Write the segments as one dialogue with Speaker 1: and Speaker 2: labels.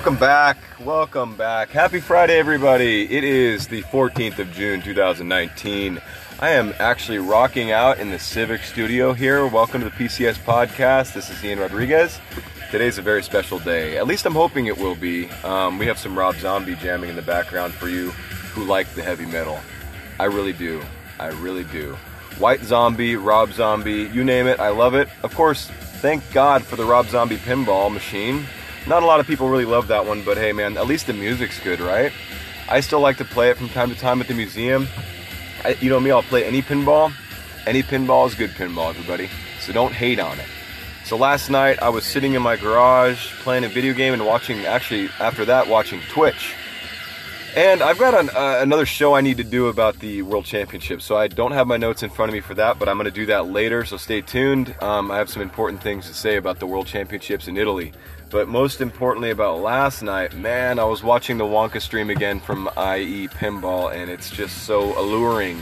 Speaker 1: Welcome back. Welcome back. Happy Friday, everybody. It is the 14th of June, 2019. I am actually rocking out in the Civic studio here. Welcome to the PCS podcast. This is Ian Rodriguez. Today's a very special day. At least I'm hoping it will be. Um, we have some Rob Zombie jamming in the background for you who like the heavy metal. I really do. I really do. White Zombie, Rob Zombie, you name it, I love it. Of course, thank God for the Rob Zombie pinball machine. Not a lot of people really love that one, but hey man, at least the music's good, right? I still like to play it from time to time at the museum. I, you know me, I'll play any pinball. Any pinball is good pinball, everybody. So don't hate on it. So last night I was sitting in my garage playing a video game and watching, actually after that, watching Twitch. And I've got an, uh, another show I need to do about the World Championship, so I don't have my notes in front of me for that, but I'm going to do that later, so stay tuned. Um, I have some important things to say about the World Championships in Italy. But most importantly about last night, man, I was watching the Wonka stream again from IE Pinball, and it's just so alluring.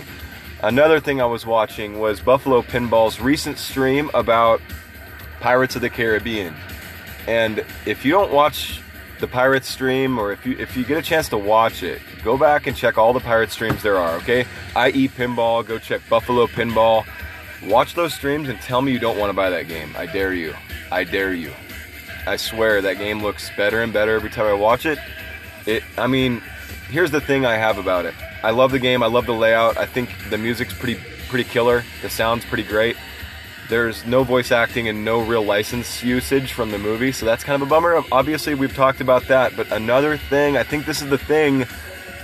Speaker 1: Another thing I was watching was Buffalo Pinball's recent stream about Pirates of the Caribbean. And if you don't watch the Pirates stream, or if you if you get a chance to watch it, go back and check all the Pirate streams there are. Okay, IE Pinball, go check Buffalo Pinball. Watch those streams and tell me you don't want to buy that game. I dare you. I dare you. I swear that game looks better and better every time I watch it. It I mean, here's the thing I have about it. I love the game, I love the layout. I think the music's pretty pretty killer. The sound's pretty great. There's no voice acting and no real license usage from the movie, so that's kind of a bummer. Obviously, we've talked about that, but another thing, I think this is the thing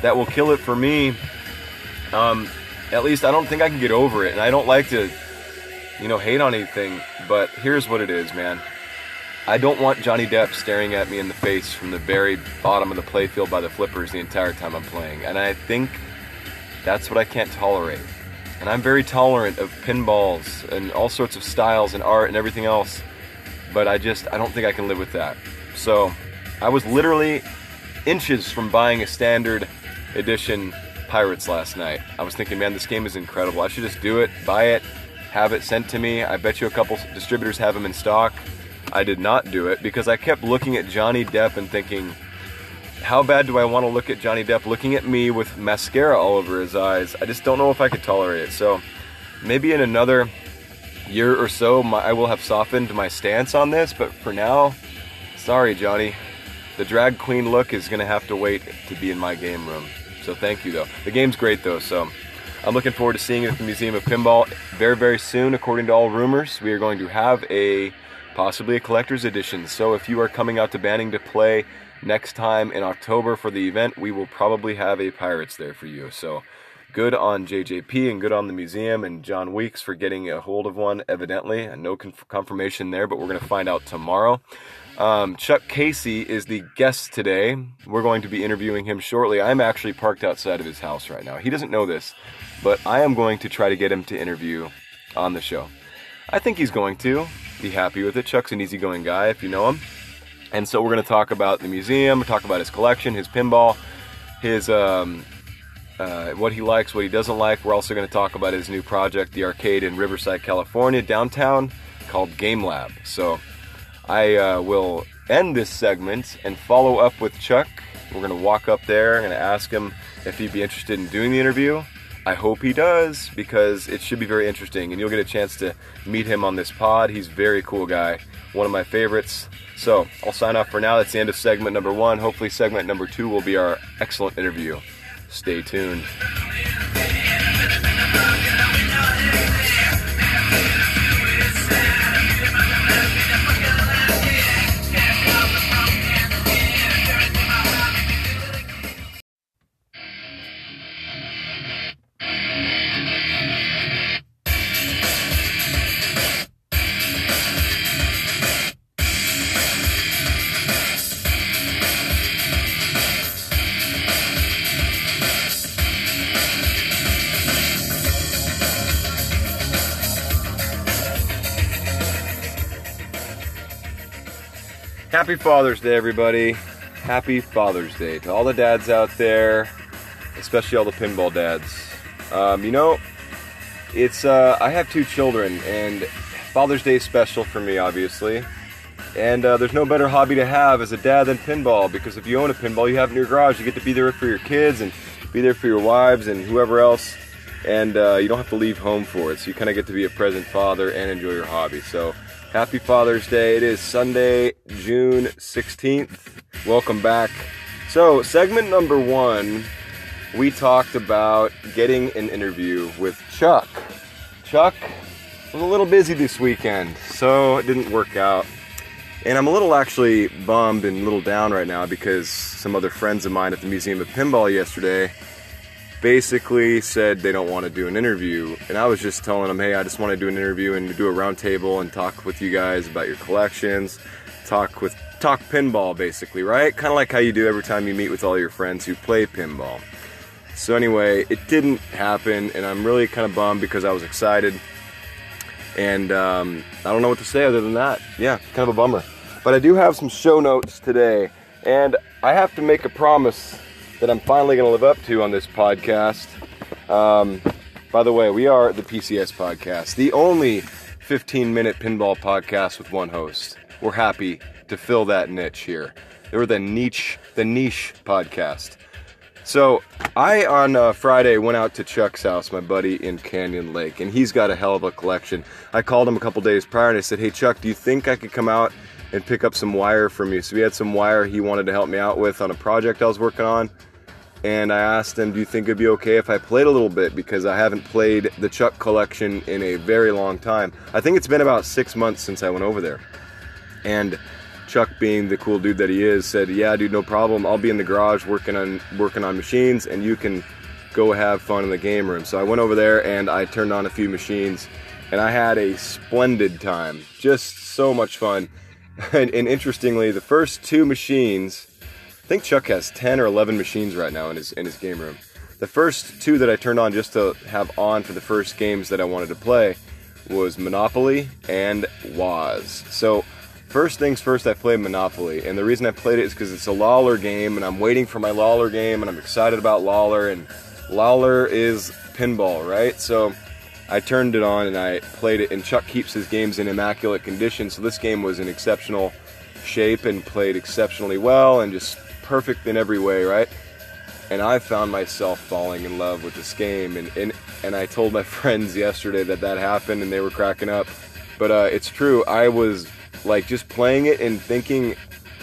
Speaker 1: that will kill it for me. Um, at least I don't think I can get over it, and I don't like to, you know, hate on anything, but here's what it is, man. I don't want Johnny Depp staring at me in the face from the very bottom of the playfield by the flippers the entire time I'm playing. And I think that's what I can't tolerate. And I'm very tolerant of pinballs and all sorts of styles and art and everything else. But I just, I don't think I can live with that. So I was literally inches from buying a standard edition Pirates last night. I was thinking, man, this game is incredible. I should just do it, buy it, have it sent to me. I bet you a couple distributors have them in stock. I did not do it because I kept looking at Johnny Depp and thinking, how bad do I want to look at Johnny Depp looking at me with mascara all over his eyes? I just don't know if I could tolerate it. So maybe in another year or so, my, I will have softened my stance on this. But for now, sorry, Johnny. The drag queen look is going to have to wait to be in my game room. So thank you, though. The game's great, though. So I'm looking forward to seeing it at the Museum of Pinball very, very soon. According to all rumors, we are going to have a possibly a collector's edition. So if you are coming out to Banning to play next time in October for the event, we will probably have a Pirates there for you. So good on JJP and good on the museum and John Weeks for getting a hold of one, evidently. And no conf- confirmation there, but we're going to find out tomorrow. Um, Chuck Casey is the guest today. We're going to be interviewing him shortly. I'm actually parked outside of his house right now. He doesn't know this, but I am going to try to get him to interview on the show. I think he's going to be happy with it. Chuck's an easygoing guy if you know him. And so we're going to talk about the museum, talk about his collection, his pinball, his um, uh, what he likes, what he doesn't like. We're also going to talk about his new project, the arcade in Riverside, California, downtown, called Game Lab. So I uh, will end this segment and follow up with Chuck. We're going to walk up there and ask him if he'd be interested in doing the interview. I hope he does because it should be very interesting and you'll get a chance to meet him on this pod. He's very cool guy, one of my favorites. So I'll sign off for now. That's the end of segment number one. Hopefully, segment number two will be our excellent interview. Stay tuned. Happy Father's Day, everybody. Happy Father's Day to all the dads out there, especially all the pinball dads. Um, you know, it's uh, I have two children, and Father's Day is special for me, obviously. And uh, there's no better hobby to have as a dad than pinball because if you own a pinball, you have it in your garage. You get to be there for your kids and be there for your wives and whoever else. And uh, you don't have to leave home for it. So you kind of get to be a present father and enjoy your hobby. So happy Father's Day. It is Sunday, June 16th. Welcome back. So, segment number one, we talked about getting an interview with Chuck. Chuck was a little busy this weekend, so it didn't work out. And I'm a little actually bummed and a little down right now because some other friends of mine at the Museum of Pinball yesterday basically said they don't want to do an interview. And I was just telling them, hey, I just want to do an interview and do a roundtable and talk with you guys about your collections, talk with talk pinball basically, right? Kind of like how you do every time you meet with all your friends who play pinball. So anyway, it didn't happen, and I'm really kind of bummed because I was excited. And um, I don't know what to say other than that. Yeah, kind of a bummer. But I do have some show notes today, and I have to make a promise that I'm finally going to live up to on this podcast. Um, by the way, we are the PCS podcast, the only 15 minute pinball podcast with one host. We're happy to fill that niche here. They were the niche, the niche podcast. So I on uh, Friday went out to Chuck's house, my buddy in Canyon Lake, and he's got a hell of a collection. I called him a couple days prior and I said, "Hey Chuck, do you think I could come out and pick up some wire from you?" So he had some wire he wanted to help me out with on a project I was working on. And I asked him, "Do you think it'd be okay if I played a little bit because I haven't played the Chuck collection in a very long time. I think it's been about six months since I went over there." And Chuck, being the cool dude that he is, said, "Yeah, dude, no problem. I'll be in the garage working on working on machines, and you can go have fun in the game room." So I went over there and I turned on a few machines, and I had a splendid time. Just so much fun. And, and interestingly, the first two machines, I think Chuck has ten or eleven machines right now in his in his game room. The first two that I turned on just to have on for the first games that I wanted to play was Monopoly and Woz. So First things first, I played Monopoly, and the reason I played it is because it's a Lawlor game, and I'm waiting for my Lawlor game, and I'm excited about Lawlor, and Lawlor is pinball, right? So I turned it on and I played it, and Chuck keeps his games in immaculate condition, so this game was in exceptional shape and played exceptionally well, and just perfect in every way, right? And I found myself falling in love with this game, and and, and I told my friends yesterday that that happened, and they were cracking up. But uh, it's true. I was like just playing it and thinking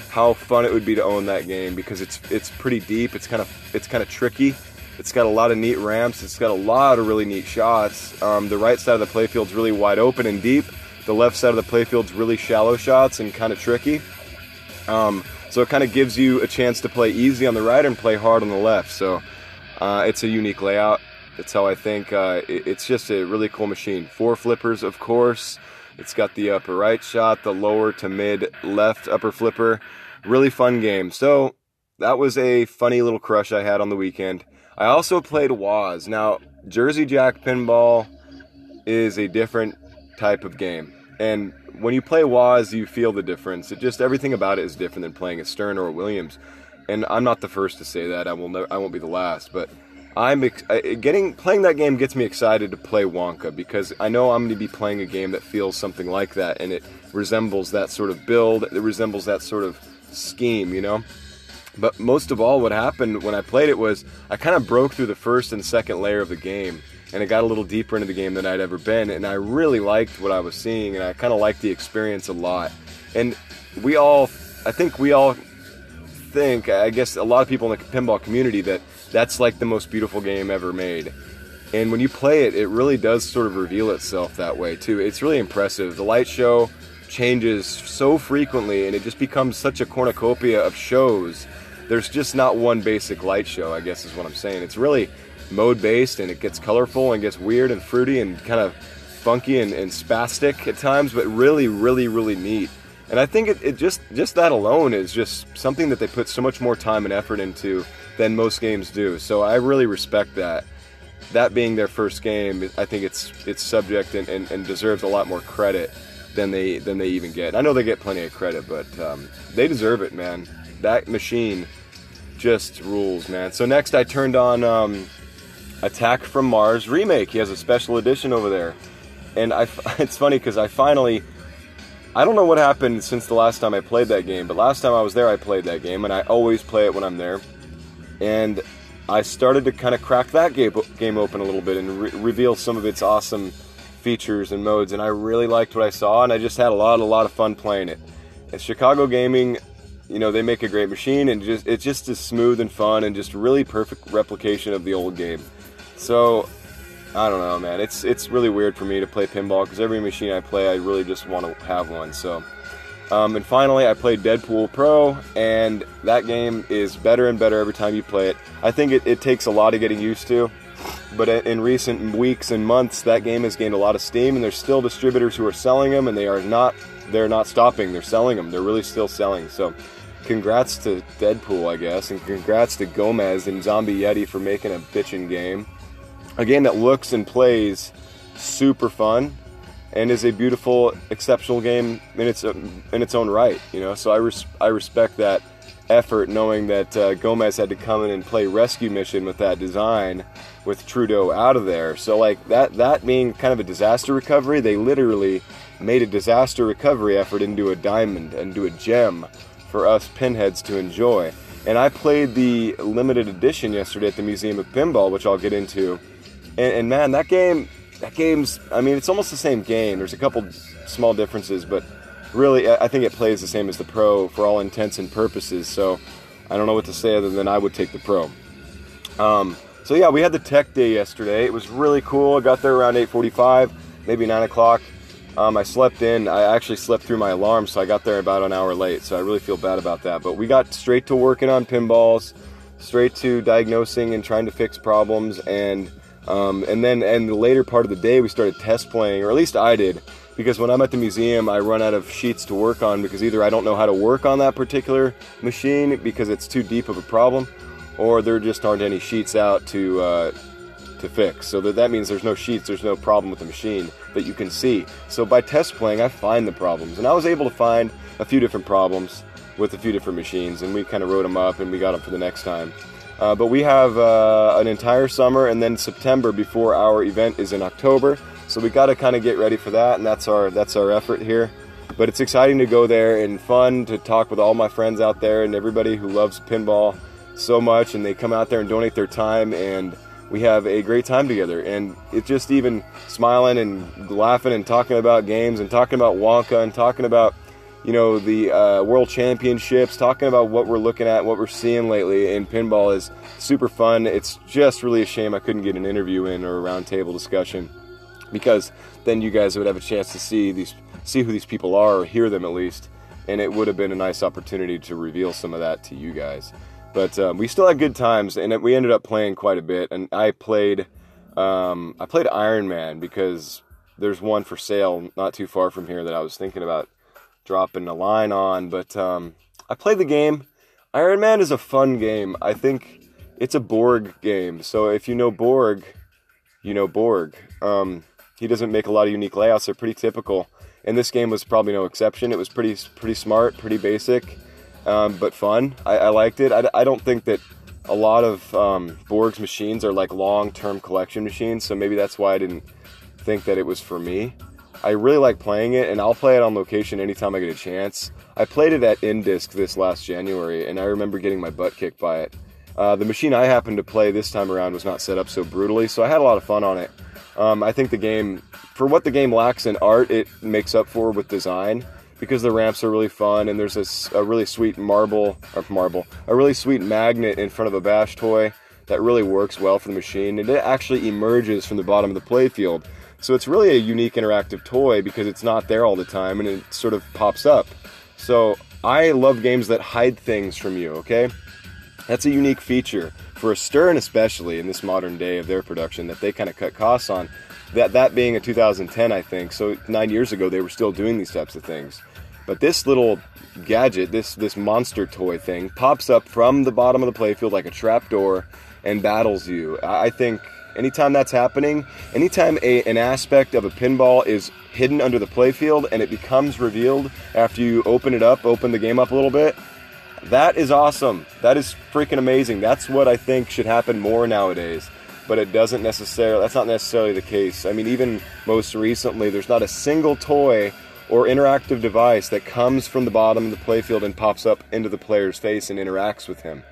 Speaker 1: how fun it would be to own that game because it's it's pretty deep. It's kind of it's kind of tricky. It's got a lot of neat ramps. It's got a lot of really neat shots. Um, the right side of the playfield's really wide open and deep. The left side of the playfield's really shallow shots and kind of tricky. Um, so it kind of gives you a chance to play easy on the right and play hard on the left. So uh, it's a unique layout. That's how I think. Uh, it, it's just a really cool machine. Four flippers, of course. It's got the upper right shot, the lower to mid left upper flipper. Really fun game. So that was a funny little crush I had on the weekend. I also played Woz. Now, Jersey Jack Pinball is a different type of game. And when you play Woz, you feel the difference. It just everything about it is different than playing a Stern or a Williams. And I'm not the first to say that. I will. Never, I won't be the last. But I'm ex- getting playing that game gets me excited to play Wonka because I know I'm going to be playing a game that feels something like that and it resembles that sort of build, it resembles that sort of scheme, you know. But most of all, what happened when I played it was I kind of broke through the first and second layer of the game, and it got a little deeper into the game than I'd ever been, and I really liked what I was seeing, and I kind of liked the experience a lot. And we all, I think we all think, I guess a lot of people in the pinball community that that's like the most beautiful game ever made. And when you play it, it really does sort of reveal itself that way too. It's really impressive. The light show changes so frequently and it just becomes such a cornucopia of shows. There's just not one basic light show, I guess is what I'm saying. It's really mode based and it gets colorful and gets weird and fruity and kind of funky and, and spastic at times, but really, really, really neat. And I think it, it just just that alone is just something that they put so much more time and effort into than most games do. So I really respect that. That being their first game, I think it's it's subject and, and, and deserves a lot more credit than they than they even get. I know they get plenty of credit, but um, they deserve it, man. That machine just rules, man. So next, I turned on um, Attack from Mars remake. He has a special edition over there, and I, it's funny because I finally I don't know what happened since the last time I played that game, but last time I was there, I played that game, and I always play it when I'm there. And I started to kind of crack that game, game open a little bit and re- reveal some of its awesome features and modes, and I really liked what I saw, and I just had a lot, a lot of fun playing it. And Chicago Gaming, you know, they make a great machine, and just it's just as smooth and fun, and just really perfect replication of the old game. So I don't know, man. It's it's really weird for me to play pinball because every machine I play, I really just want to have one. So, um, and finally, I played Deadpool Pro, and that game is better and better every time you play it. I think it, it takes a lot of getting used to, but in recent weeks and months, that game has gained a lot of steam, and there's still distributors who are selling them, and they are not they're not stopping. They're selling them. They're really still selling. So. Congrats to Deadpool, I guess, and congrats to Gomez and Zombie Yeti for making a bitchin' game a game that looks and plays super fun and is a beautiful, exceptional game in its in its own right. You know, so I res- I respect that effort, knowing that uh, Gomez had to come in and play rescue mission with that design, with Trudeau out of there. So like that that being kind of a disaster recovery, they literally made a disaster recovery effort into a diamond, into a gem for us pinheads to enjoy. And I played the limited edition yesterday at the Museum of Pinball, which I'll get into and, and man, that game, that game's. I mean, it's almost the same game. There's a couple small differences, but really, I think it plays the same as the Pro for all intents and purposes. So I don't know what to say other than I would take the Pro. Um, so yeah, we had the tech day yesterday. It was really cool. I got there around 8:45, maybe 9 o'clock. Um, I slept in. I actually slept through my alarm, so I got there about an hour late. So I really feel bad about that. But we got straight to working on pinballs, straight to diagnosing and trying to fix problems, and um, and then, and the later part of the day, we started test playing, or at least I did, because when I'm at the museum, I run out of sheets to work on because either I don't know how to work on that particular machine because it's too deep of a problem, or there just aren't any sheets out to uh, to fix. So that, that means there's no sheets, there's no problem with the machine that you can see. So by test playing, I find the problems, and I was able to find a few different problems with a few different machines, and we kind of wrote them up and we got them for the next time. Uh, but we have uh, an entire summer and then September before our event is in October. So we got to kind of get ready for that, and that's our that's our effort here. But it's exciting to go there and fun to talk with all my friends out there and everybody who loves pinball so much, and they come out there and donate their time, and we have a great time together. And it's just even smiling and laughing and talking about games and talking about Wonka and talking about you know, the uh, World Championships, talking about what we're looking at, what we're seeing lately in pinball is super fun. It's just really a shame I couldn't get an interview in or a roundtable discussion because then you guys would have a chance to see these, see who these people are, or hear them at least, and it would have been a nice opportunity to reveal some of that to you guys. But um, we still had good times, and we ended up playing quite a bit. And I played, um, I played Iron Man because there's one for sale not too far from here that I was thinking about dropping a line on. But um, I played the game. Iron Man is a fun game. I think it's a Borg game. So if you know Borg, you know Borg. Um, he doesn't make a lot of unique layouts. They're pretty typical. And this game was probably no exception. It was pretty pretty smart, pretty basic, um, but fun. I, I liked it. I, I, don't think that a lot of um, Borg's machines are like long-term collection machines, so maybe that's why I didn't think that it was for me. I really like playing it, and I'll play it on location anytime I get a chance. I played it at Indisc this last January, and I remember getting my butt kicked by it. Uh, the machine I happened to play this time around was not set up so brutally, so I had a lot of fun on it. Um, I think the game, for what the game lacks in art, it makes up for with design because the ramps are really fun, and there's a, a really sweet marble or marble, a really sweet magnet in front of a bash toy that really works well for the machine, and it actually emerges from the bottom of the playfield. So it's really a unique interactive toy because it's not there all the time and it sort of pops up. So I love games that hide things from you, okay? That's a unique feature for a Stern especially in this modern day of their production that they kind of cut costs on. That that being a 2010, I think. So 9 years ago they were still doing these types of things. But this little gadget, this this monster toy thing pops up from the bottom of the playfield like a trapdoor and battles you. I think Anytime that's happening, anytime a, an aspect of a pinball is hidden under the playfield and it becomes revealed after you open it up, open the game up a little bit, that is awesome. That is freaking amazing. That's what I think should happen more nowadays. But it doesn't necessarily, that's not necessarily the case. I mean, even most recently, there's not a single toy or interactive device that comes from the bottom of the playfield and pops up into the player's face and interacts with him.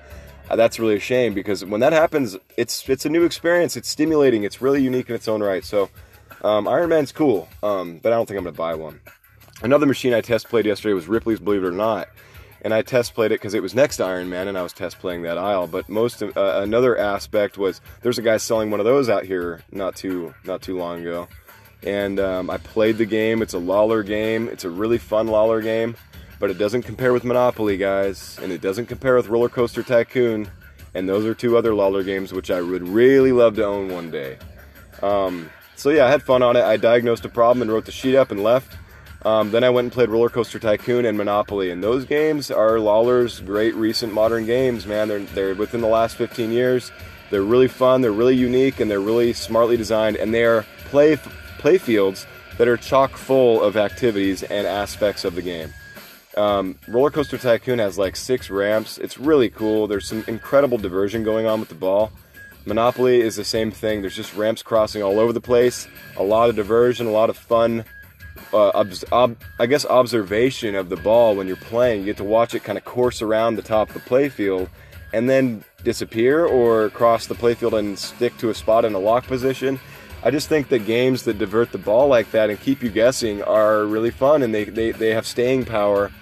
Speaker 1: Uh, that's really a shame because when that happens, it's it's a new experience. It's stimulating. It's really unique in its own right. So um, Iron Man's cool, um, but I don't think I'm gonna buy one. Another machine I test played yesterday was Ripley's Believe It or Not, and I test played it because it was next to Iron Man, and I was test playing that aisle. But most of, uh, another aspect was there's a guy selling one of those out here not too not too long ago, and um, I played the game. It's a Lawlor game. It's a really fun Lawlor game but it doesn't compare with Monopoly, guys, and it doesn't compare with Roller Coaster Tycoon, and those are two other Lawlor games which I would really love to own one day. Um, so yeah, I had fun on it. I diagnosed a problem and wrote the sheet up and left. Um, then I went and played Roller Coaster Tycoon and Monopoly, and those games are Lawlor's great recent modern games. Man, they're they're within the last 15 years. They're really fun. They're really unique, and they're really smartly designed. And they are play play fields that are chock full of activities and aspects of the game. Um, Roller Coaster Tycoon has like six ramps. It's really cool. There's some incredible diversion going on with the ball. Monopoly is the same thing. There's just ramps crossing all over the place. A lot of diversion, a lot of fun. Uh, ob- ob- I guess observation of the ball when you're playing. You get to watch it kind of course around the top of the playfield and then disappear or cross the playfield and stick to a spot in a lock position. I just think that games that divert the ball like that and keep you guessing are really fun and they, they, they have staying power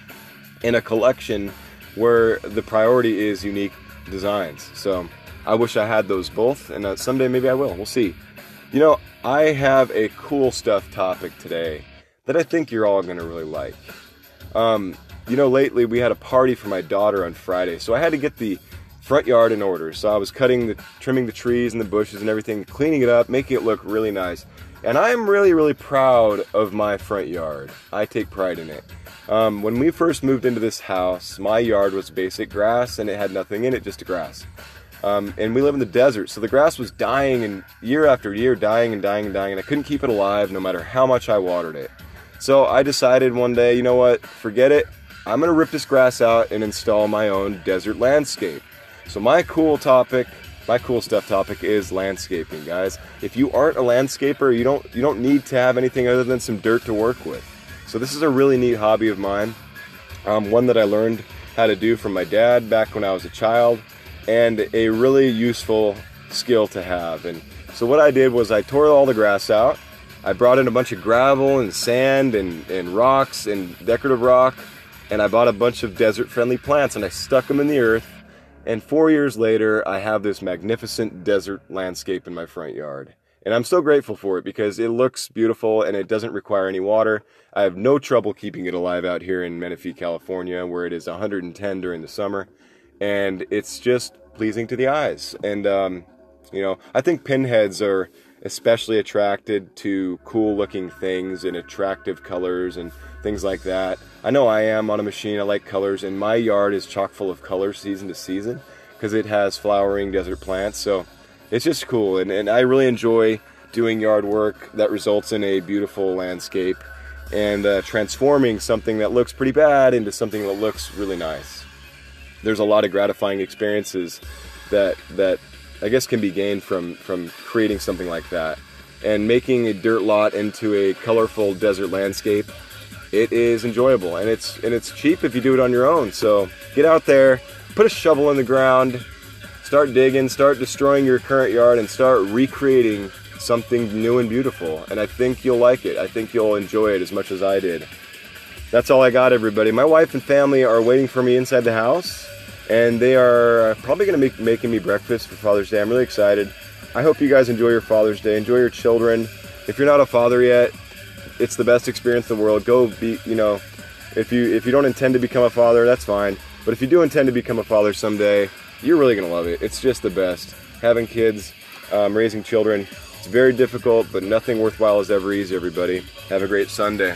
Speaker 1: in a collection where the priority is unique designs. So I wish I had those both, and uh, someday maybe I will. We'll see. You know, I have a cool stuff topic today that I think you're all going to really like. Um, you know, lately we had a party for my daughter on Friday, so I had to get the front yard in order. So I was cutting the, trimming the trees and the bushes and everything, cleaning it up, making it look really nice. And I'm really, really proud of my front yard. I take pride in it. Um, when we first moved into this house, my yard was basic grass and it had nothing in it, just grass. Um, and we live in the desert, so the grass was dying and year after year, dying and dying and dying, and I couldn't keep it alive no matter how much I watered it. So I decided one day, you know what, forget it. I'm gonna rip this grass out and install my own desert landscape. So my cool topic, my cool stuff topic is landscaping, guys. If you aren't a landscaper, you don't you don't need to have anything other than some dirt to work with. So this is a really neat hobby of mine, um, one that I learned how to do from my dad back when I was a child, and a really useful skill to have. And so what I did was I tore all the grass out. I brought in a bunch of gravel and sand and, and rocks and decorative rock, and I bought a bunch of desert-friendly plants and I stuck them in the earth. And four years later, I have this magnificent desert landscape in my front yard. And I'm so grateful for it because it looks beautiful and it doesn't require any water. I have no trouble keeping it alive out here in Menifee, California, where it is 110 during the summer. And it's just pleasing to the eyes. And, um, you know, I think pinheads are especially attracted to cool looking things and attractive colors and things like that. I know I am on a machine. I like colors, and my yard is chock full of colors season to season because it has flowering desert plants. So, it's just cool and, and I really enjoy doing yard work that results in a beautiful landscape and uh, transforming something that looks pretty bad into something that looks really nice. There's a lot of gratifying experiences that that I guess can be gained from from creating something like that and making a dirt lot into a colorful desert landscape. It is enjoyable and it's and it's cheap if you do it on your own. So get out there, put a shovel in the ground, start digging, start destroying your current yard, and start recreating something new and beautiful. And I think you'll like it. I think you'll enjoy it as much as I did. That's all I got, everybody. My wife and family are waiting for me inside the house, and they are probably going to be making me breakfast for Father's Day. I'm really excited. I hope you guys enjoy your Father's Day. Enjoy your children. If you're not a father yet, it's the best experience in the world. Go be, you know, if you if you don't intend to become a father, that's fine. But if you do intend to become a father someday, you're really gonna love it. It's just the best. Having kids, um, raising children, it's very difficult, but nothing worthwhile is ever easy, everybody. Have a great Sunday.